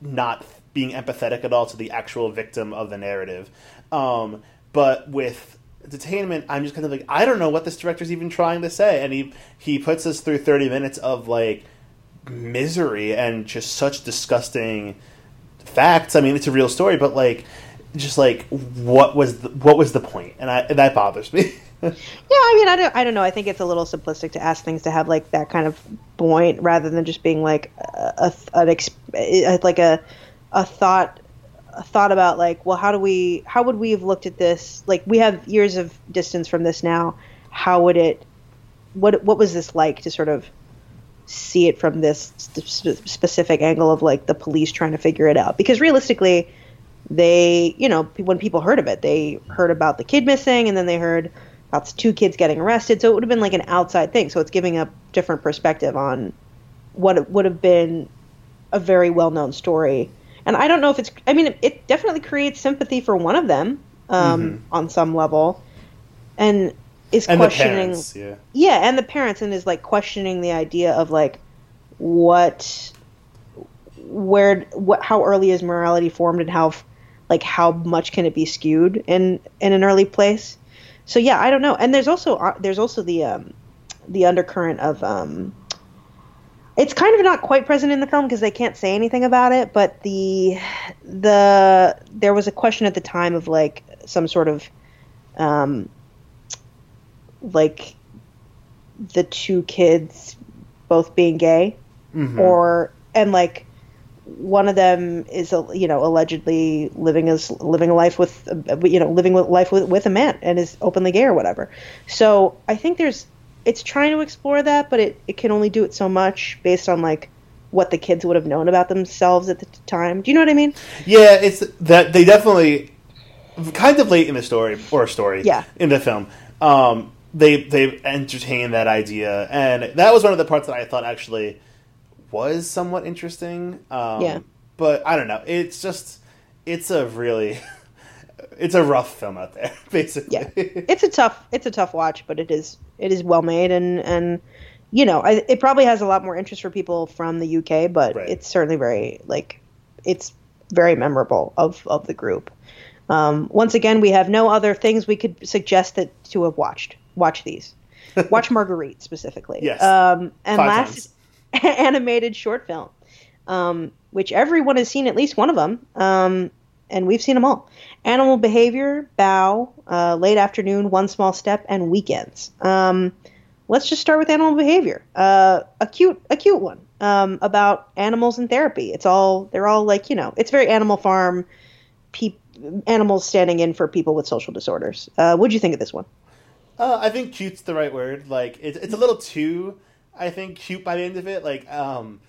not being empathetic at all to the actual victim of the narrative. Um, but with detainment, I'm just kind of like I don't know what this director's even trying to say, and he he puts us through 30 minutes of like misery and just such disgusting facts. I mean, it's a real story, but like just like what was the, what was the point? And I and that bothers me. *laughs* *laughs* yeah, I mean, I don't, I don't know. I think it's a little simplistic to ask things to have like that kind of point rather than just being like a, a an exp- like a a thought a thought about like, well, how do we, how would we have looked at this? Like, we have years of distance from this now. How would it, what what was this like to sort of see it from this sp- specific angle of like the police trying to figure it out? Because realistically, they, you know, when people heard of it, they heard about the kid missing, and then they heard about two kids getting arrested. So it would have been like an outside thing. So it's giving a different perspective on what would have been a very well known story. And I don't know if it's, I mean, it, it definitely creates sympathy for one of them um, mm-hmm. on some level. And is and questioning. Parents, yeah. yeah, and the parents, and is like questioning the idea of like what, where, what, how early is morality formed and how, like, how much can it be skewed in, in an early place? So yeah, I don't know. And there's also uh, there's also the um, the undercurrent of um, it's kind of not quite present in the film because they can't say anything about it. But the the there was a question at the time of like some sort of um, like the two kids both being gay, mm-hmm. or and like one of them is you know allegedly living as living a life with uh, you know living with life with, with a man and is openly gay or whatever. So I think there's it's trying to explore that, but it, it can only do it so much based on like what the kids would have known about themselves at the time. Do you know what I mean? Yeah, it's that they definitely kind of late in the story or a story Yeah. in the film. Um, they they entertain that idea, and that was one of the parts that I thought actually was somewhat interesting. Um, Yeah. but I don't know. It's just it's a really *laughs* it's a rough film out there, *laughs* basically. Yeah, it's a tough it's a tough watch, but it is it is well made and and you know I, it probably has a lot more interest for people from the UK, but Right. it's certainly very like it's very memorable of of the group. Um, once again, we have no other things we could suggest that to have watched. Watch these. *laughs* Watch Marguerite specifically. Yes. Um, and Five last *laughs* animated short film, um, which everyone has seen at least one of them, um, and we've seen them all. Animal Behavior, Bao, uh, Late Afternoon, One Small Step, and Weekends. Um, let's just start with Animal Behavior. Uh, a cute, a cute one um, about animals and therapy. It's all they're all like you know, it's very Animal Farm. Peop- animals standing in for people with social disorders. Uh, what'd you think of this one? Uh, I think cute's the right word. Like it's a little too, I think, cute by the end of it. Like um,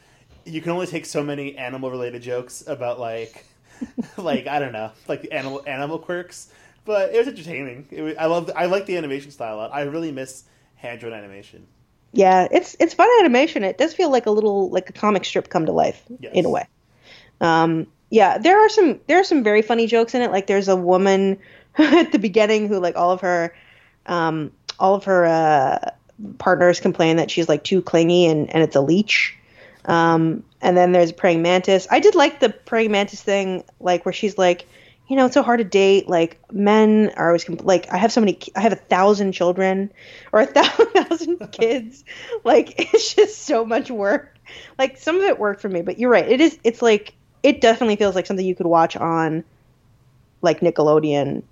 you can only take so many animal related jokes about like, *laughs* like I don't know, like the animal animal quirks. But it was entertaining. It was, I love I like the animation style a lot. I really miss hand drawn animation. Yeah, it's it's fun animation. It does feel like a little like a comic strip come to life Yes. in a way. Um, yeah, there are some there are some very funny jokes in it. Like there's a woman *laughs* at the beginning who like all of her um, all of her uh, partners complain that she's like too clingy and and it's a leech. Um, and then there's praying mantis. I did like the praying mantis thing, like where she's like, you know, it's so hard to date. Like men are always compl- like, I have so many, I have a thousand children or a *laughs* thousand, kids. Like it's just so much work. Like some of it worked for me, but you're right. It is. It's like it definitely feels like something you could watch on like Nickelodeon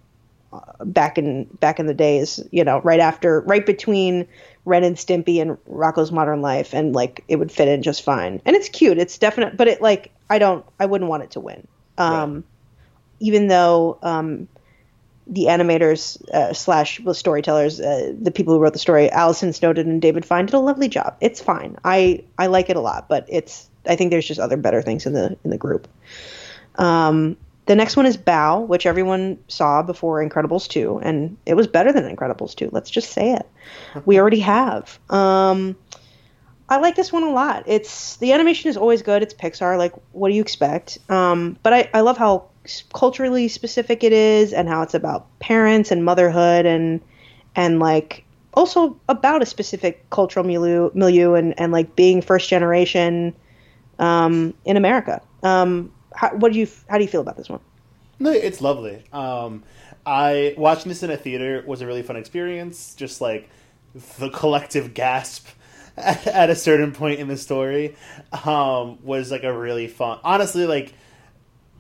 uh, back in back in the days. You know, right after, right between Ren and Stimpy and Rocko's Modern Life, and like it would fit in just fine. And it's cute. It's definite, but it like I don't, I wouldn't want it to win. Um, Even though um, the animators uh, slash well, storytellers, uh, the people who wrote the story, Allison Snowden and David Fine, did a lovely job. It's fine. I I like it a lot, but it's I think there's just other better things in the in the group. Um, the next one is Bao, which everyone saw before Incredibles 2, and it was better than Incredibles 2. Let's just say it. We *laughs* already have. Um, I like this one a lot. It's the animation is always good. It's Pixar. Like, what do you expect? Um, but I, I love how culturally specific it is, and how it's about parents and motherhood, and and like also about a specific cultural milieu, milieu and and like being first generation um, in America. Um, how, what do you how do you feel about this one? No, it's lovely. Um, I watching this in a theater was a really fun experience. Just like the collective gasp *laughs* at, at a certain point in the story um, was like a really fun. Honestly, like,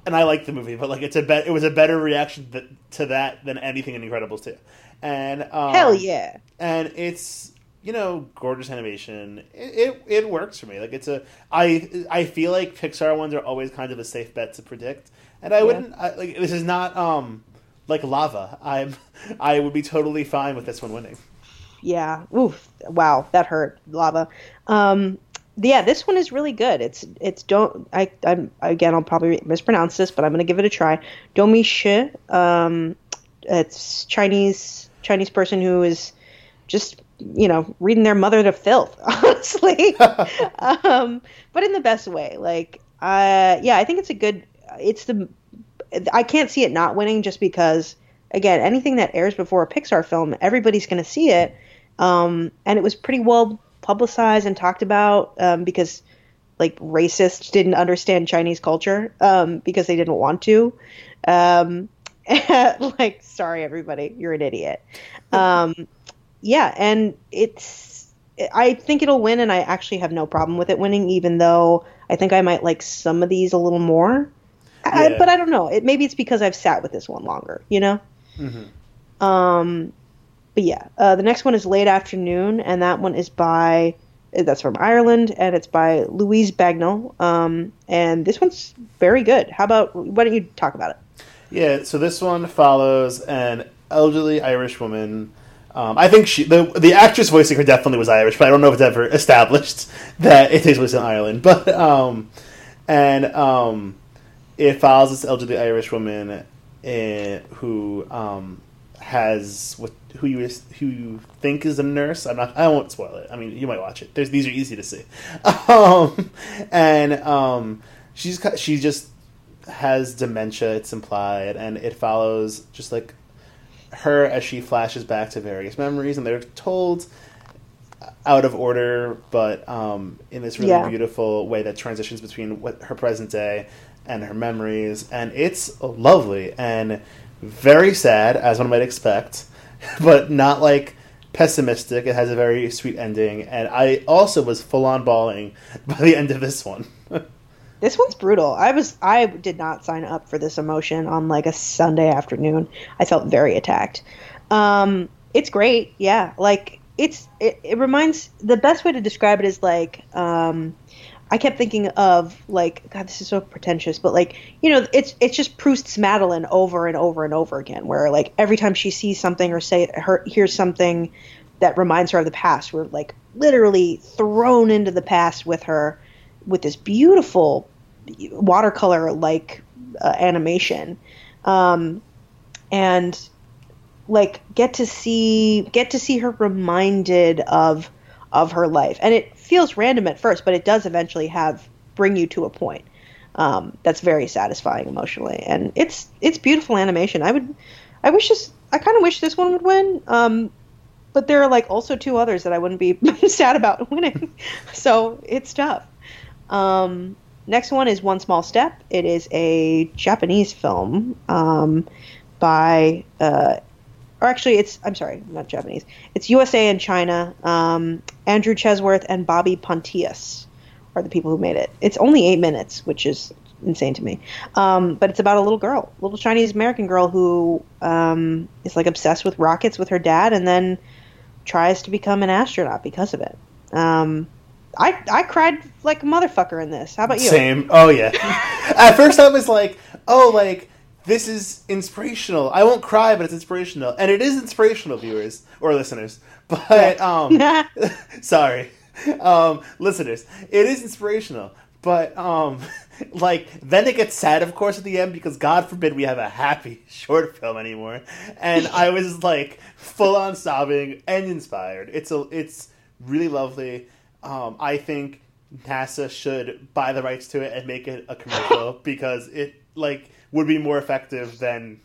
and I like the movie, but like it's a bet. It was a better reaction th- to that than anything in Incredibles two. And um, Hell yeah! and it's you know gorgeous animation. It, it it works for me. Like it's a I I feel like Pixar ones are always kind of a safe bet to predict, and I wouldn't I, like this is not um like lava. I'm *laughs* I would be totally fine with this one winning. Yeah. Oof. Wow, that hurt. Lava. Um, yeah, this one is really good. It's it's don't I I'm again I'll probably mispronounce this, but I'm gonna give it a try. Domee Shi. Um, it's Chinese Chinese person who is just you know reading their mother to filth, *laughs* honestly. *laughs* um, but in the best way. Like, uh, yeah, I think it's a good. It's the. I can't see it not winning just because again anything that airs before a Pixar film, everybody's going to see it. Um, and it was pretty well publicized and talked about um, because like racists didn't understand Chinese culture um, because they didn't want to. Um, *laughs* like, sorry, everybody, you're an idiot. Yeah, and it's. I think it'll win, and I actually have no problem with it winning, even though I think I might like some of these a little more. I, but I don't know. It maybe it's because I've sat with this one longer, you know. Um, but yeah, uh, the next one is Late Afternoon, and that one is by That's from Ireland, and it's by Louise Bagnall. Um, and this one's very good. How about why don't you talk about it? Yeah, so this one follows an elderly Irish woman. Um, I think she the the actress voicing her definitely was Irish, but I don't know if it's ever established *laughs* that it takes place in Ireland. But um, and um, it follows this elderly Irish woman uh, who um, has what who you who you think is a nurse. I'm not. I won't spoil it. I mean, you might watch it. There's these are easy to see. *laughs* Um, and um, she's she just has dementia. It's implied, and it follows just like her as she flashes back to various memories, and they're told out of order, but um, in this really Yeah. beautiful way that transitions between what her present day and her memories, and it's lovely and very sad, as one might expect, *laughs* but not like pessimistic. It has a very sweet ending, and I also was full on bawling *laughs* by the end of this one. *laughs* This one's brutal. I was I did not sign up for this emotion on like a Sunday afternoon. I felt very attacked. Um, it's great, yeah. Like it's it, it reminds the best way to describe it is like um, I kept thinking of like God, this is so pretentious, but like you know, it's it's just Proust's Madeleine over and over and over again, where like every time she sees something or say her hears something that reminds her of the past, we're like literally thrown into the past with her with this beautiful watercolor like uh, animation. Um, and like get to see get to see her reminded of of her life. And it feels random at first but it does eventually have bring you to a point um, that's very satisfying emotionally. And it's it's beautiful animation. I would i wish this i kind of wish this one would win um, but there are like also two others that i wouldn't be *laughs* sad about winning. So it's tough um, next one is One Small Step. It is a Japanese film um, by, uh, or actually, it's I'm sorry, not Japanese. It's USA and China. Um, Andrew Chesworth and Bobby Pontius are the people who made it. It's only eight minutes, which is insane to me. Um, but it's about a little girl, little Chinese American girl who um, is like obsessed with rockets with her dad, and then tries to become an astronaut because of it. Um, I I cried like a motherfucker in this. How about you? Same. Oh yeah. *laughs* At first, I was like, "Oh, like this is inspirational." I won't cry, but it's inspirational, and it is inspirational, viewers or listeners. *laughs* But um, *laughs* sorry, um, listeners, it is inspirational. But um, like then it gets sad, of course, at the end because God forbid we have a happy short film anymore. And I was like full on sobbing and inspired. It's a it's really lovely. Um, I think NASA should buy the rights to it and make it a commercial *laughs* because it like would be more effective than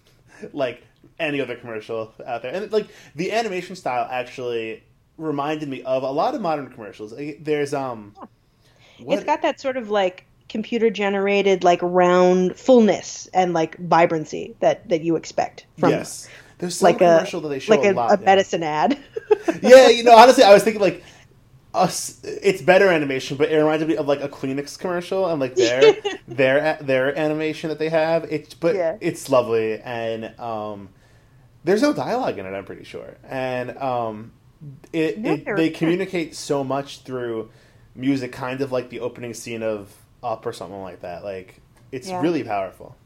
like any other commercial out there. And like the animation style actually reminded me of a lot of modern commercials. There's um what- It's got that sort of like computer generated like round fullness and like vibrancy that that you expect from yes. There's some like a commercial that they show like a, a, lot. a yeah. medicine ad. yeah, you know, honestly, I was thinking like us. It's better animation, but it reminded me of like a Kleenex commercial and like their *laughs* their their animation that they have. It's but Yeah. it's lovely and um, there's no dialogue in it. I'm pretty sure, and um, it, No, it they communicate so much through music, kind of like the opening scene of Up or something like that. Like it's Yeah. really powerful.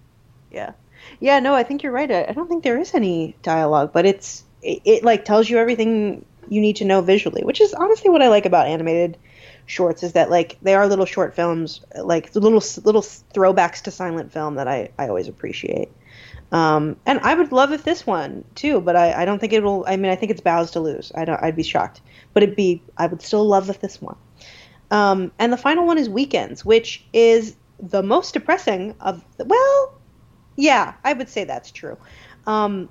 Yeah, yeah. No, I think you're right. I, I don't think there is any dialogue, but it's it, it like tells you everything you need to know visually, which is honestly what I like about animated shorts is that like they are little short films, like little little throwbacks to silent film that I I always appreciate. Um, and I would love if this one too, but I, I don't think it will. I mean, I think it's Bao's to lose. I don't. I'd be shocked, but it'd be. I would still love if this one. Um, and the final one is Weekends, which is the most depressing of. Well, yeah, I would say that's true. Um,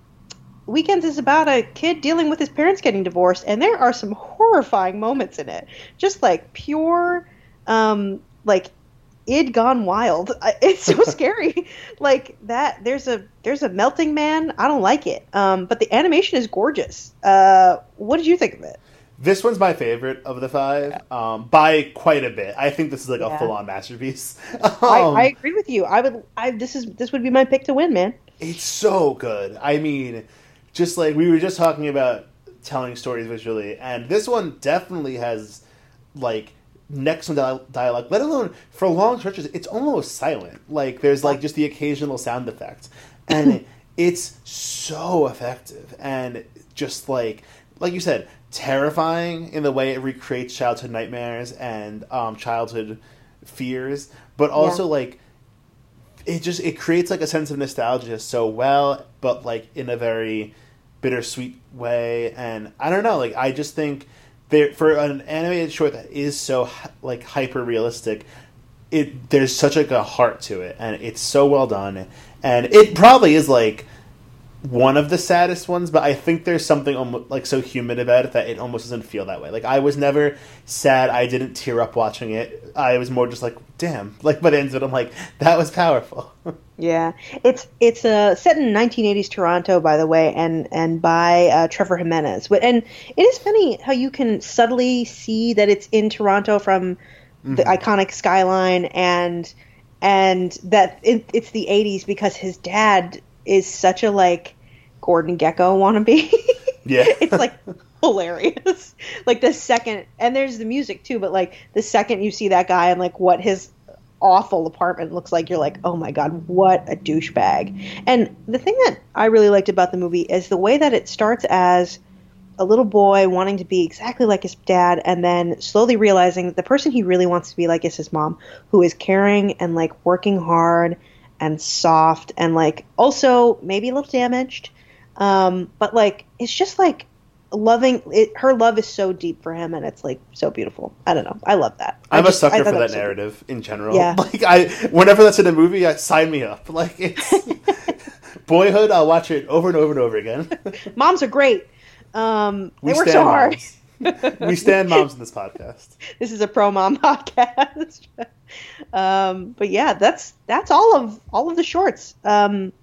Weekends is about a kid dealing with his parents getting divorced, and there are some horrifying moments in it. Just like pure, um, like id gone wild. *laughs* It's so *laughs* scary. Like that. There's a there's a melting man. I don't like it. Um, but the animation is gorgeous. Uh, what did you think of it? This one's my favorite of the five um, by quite a bit. I think this is like Yeah. a full on masterpiece. I, *laughs* Um, I agree with you. I would. I this is this would be my pick to win, man. It's so good. I mean, just like we were just talking about telling stories visually, and this one definitely has like next one dia- dialogue, let alone for long stretches, it's almost silent. Like there's like just the occasional sound effect, and it's so effective and just like like you said, terrifying in the way it recreates childhood nightmares and um, childhood fears, but also Yeah. like it just it creates like a sense of nostalgia so well, but like in a very bittersweet way. And I don't know, like I just think for an animated short that is so like hyper realistic, it there's such like a heart to it, and it's so well done. And it probably is like one of the saddest ones, but I think there's something almost like so human about it that it almost doesn't feel that way. Like I was never sad. I didn't tear up watching it. I was more just like, damn. Like by the end of it, I'm like, that was powerful. *laughs* Yeah, it's it's uh, set in 1980s Toronto, by the way, and and by uh, Trevor Jimenez. And it is funny how you can subtly see that it's in Toronto from the iconic skyline and and that it, it's the 80s because his dad is such a like Gordon Gekko wannabe. *laughs* Yeah. it's like hilarious. *laughs* Like the second, and there's the music too, but like the second you see that guy and like what his awful apartment looks like, you're like, oh my god, what a douchebag. And the thing that I really liked about the movie is the way that it starts as a little boy wanting to be exactly like his dad and then slowly realizing that the person he really wants to be like is his mom who is caring and like working hard and soft and like also maybe a little damaged um, but like it's just like loving it her love is so deep for him and it's like so beautiful i don't know i love that I I'm just- a I sucker thought for that so narrative in general. Yeah. *laughs* Like I, whenever that's in a movie, I sign me up. *laughs* Like it's *laughs* Boyhood. I'll watch it over and over and over again. moms are great um, they work so hard we stand moms in this podcast. this is a pro mom podcast. um, but yeah, that's that's all of all of the shorts. Um,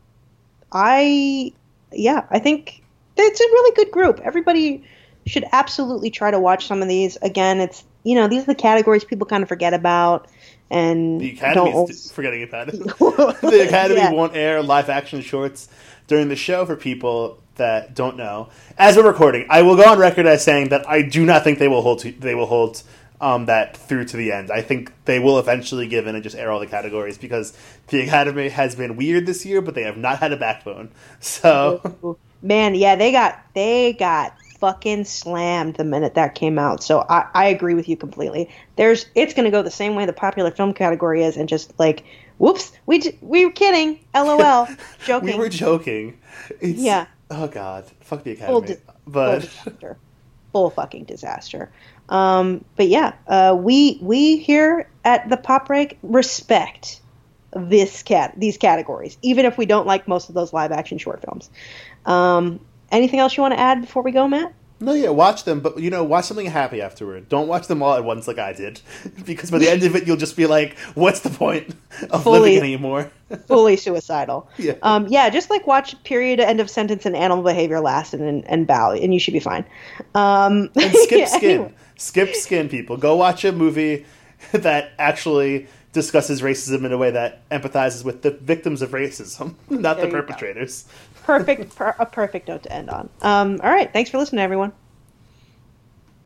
I yeah, I think it's a really good group. Everybody should absolutely try to watch some of these. Again, it's you know these are the categories people kind of forget about and The don't. Academy always- is *laughs* forgetting about it. *laughs* *laughs* the Academy Yeah. won't air live action shorts during the show for people that don't know. As we're recording, I will go on record as saying that I do not think they will hold to, they will hold um, that through to the end. I think they will eventually give in and just air all the categories because the Academy has been weird this year, but they have not had a backbone. So Man, yeah, they got they got fucking slammed the minute that came out. So I, I agree with you completely. There's it's gonna go the same way the popular film category is, and just like, whoops, we j- we were kidding, lol, joking, *laughs* we were joking. It's, Yeah. Oh God, fuck the full, Academy. di- full but disaster, full fucking disaster. Um, but yeah, uh, we we here at the Pop Break respect this cat these categories, even if we don't like most of those live action short films. Um, anything else you want to add before we go, Matt? No, yeah, watch them, but you know, watch something happy afterward. Don't watch them all at once like I did, *laughs* because by the end of it, you'll just be like, "What's the point *laughs* of Fully- living anymore?" *laughs* fully suicidal. Yeah. Um, yeah, just like watch period, end of sentence, and animal behavior last, and and, and bao, and you should be fine. Um, And skip yeah, skin, anyway. skip skin. People, go watch a movie that actually discusses racism in a way that empathizes with the victims of racism, not There the perpetrators. go. Perfect, per, a perfect note to end on. Um, all right, thanks for listening, everyone.